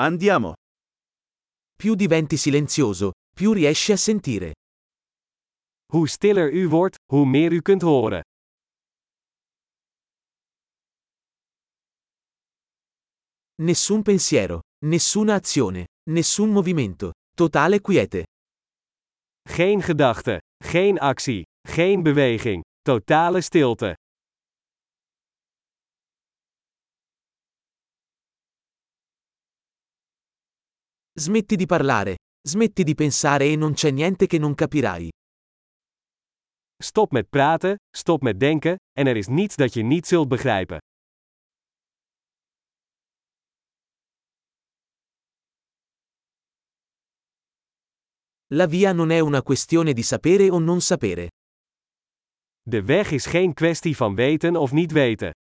Andiamo. Più diventi silenzioso, più riesci a sentire. Hoe stiller u wordt, hoe meer u kunt horen. Nessun pensiero, nessuna azione, nessun movimento. Totale quiete. Geen gedachte, geen actie, geen beweging. Totale stilte. Smetti di parlare, smetti di pensare e non c'è niente che non capirai. Stop met praten, stop met denken, en er is niets dat je niet zult begrijpen. La via non è una questione di sapere o non sapere. De weg is geen kwestie van weten of niet weten.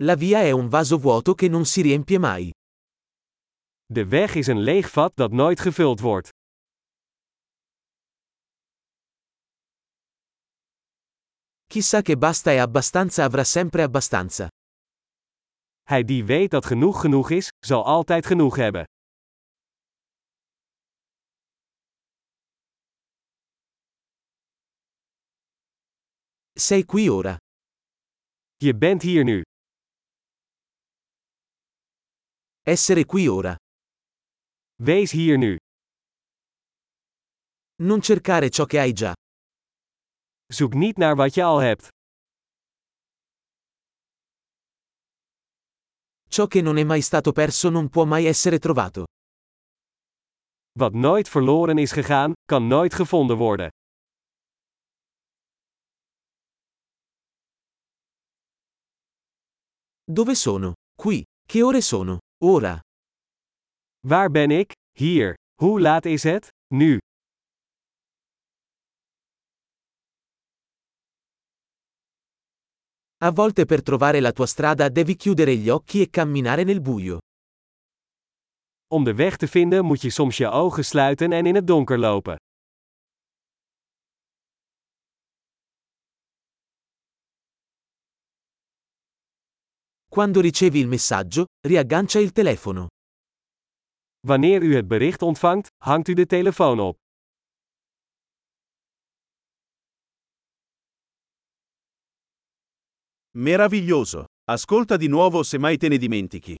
La via è un vaso vuoto che non si riempie mai. De weg is een leeg vat dat nooit gevuld wordt. Chi sa che basta e abbastanza avrà sempre abbastanza. Hij die weet dat genoeg genoeg is, zal altijd genoeg hebben. Sei qui ora. Je bent hier nu. Essere qui ora. Wees hier nu. Non cercare ciò che hai già. Zoek niet naar wat je al hebt. Ciò che non è mai stato perso non può mai essere trovato. Wat nooit verloren is gegaan, kan nooit gevonden worden. Dove sono? Qui. Che ore sono? Ora. Waar ben ik? Hier. Hoe laat is het? Nu. A volte per trovare la tua strada devi chiudere gli occhi e camminare nel buio. Om de weg te vinden moet je soms je ogen sluiten en in het donker lopen. Quando ricevi il messaggio, riaggancia il telefono. Wanneer u het bericht ontvangt, hangt u de telefoon op. Meraviglioso. Ascolta di nuovo se mai te ne dimentichi.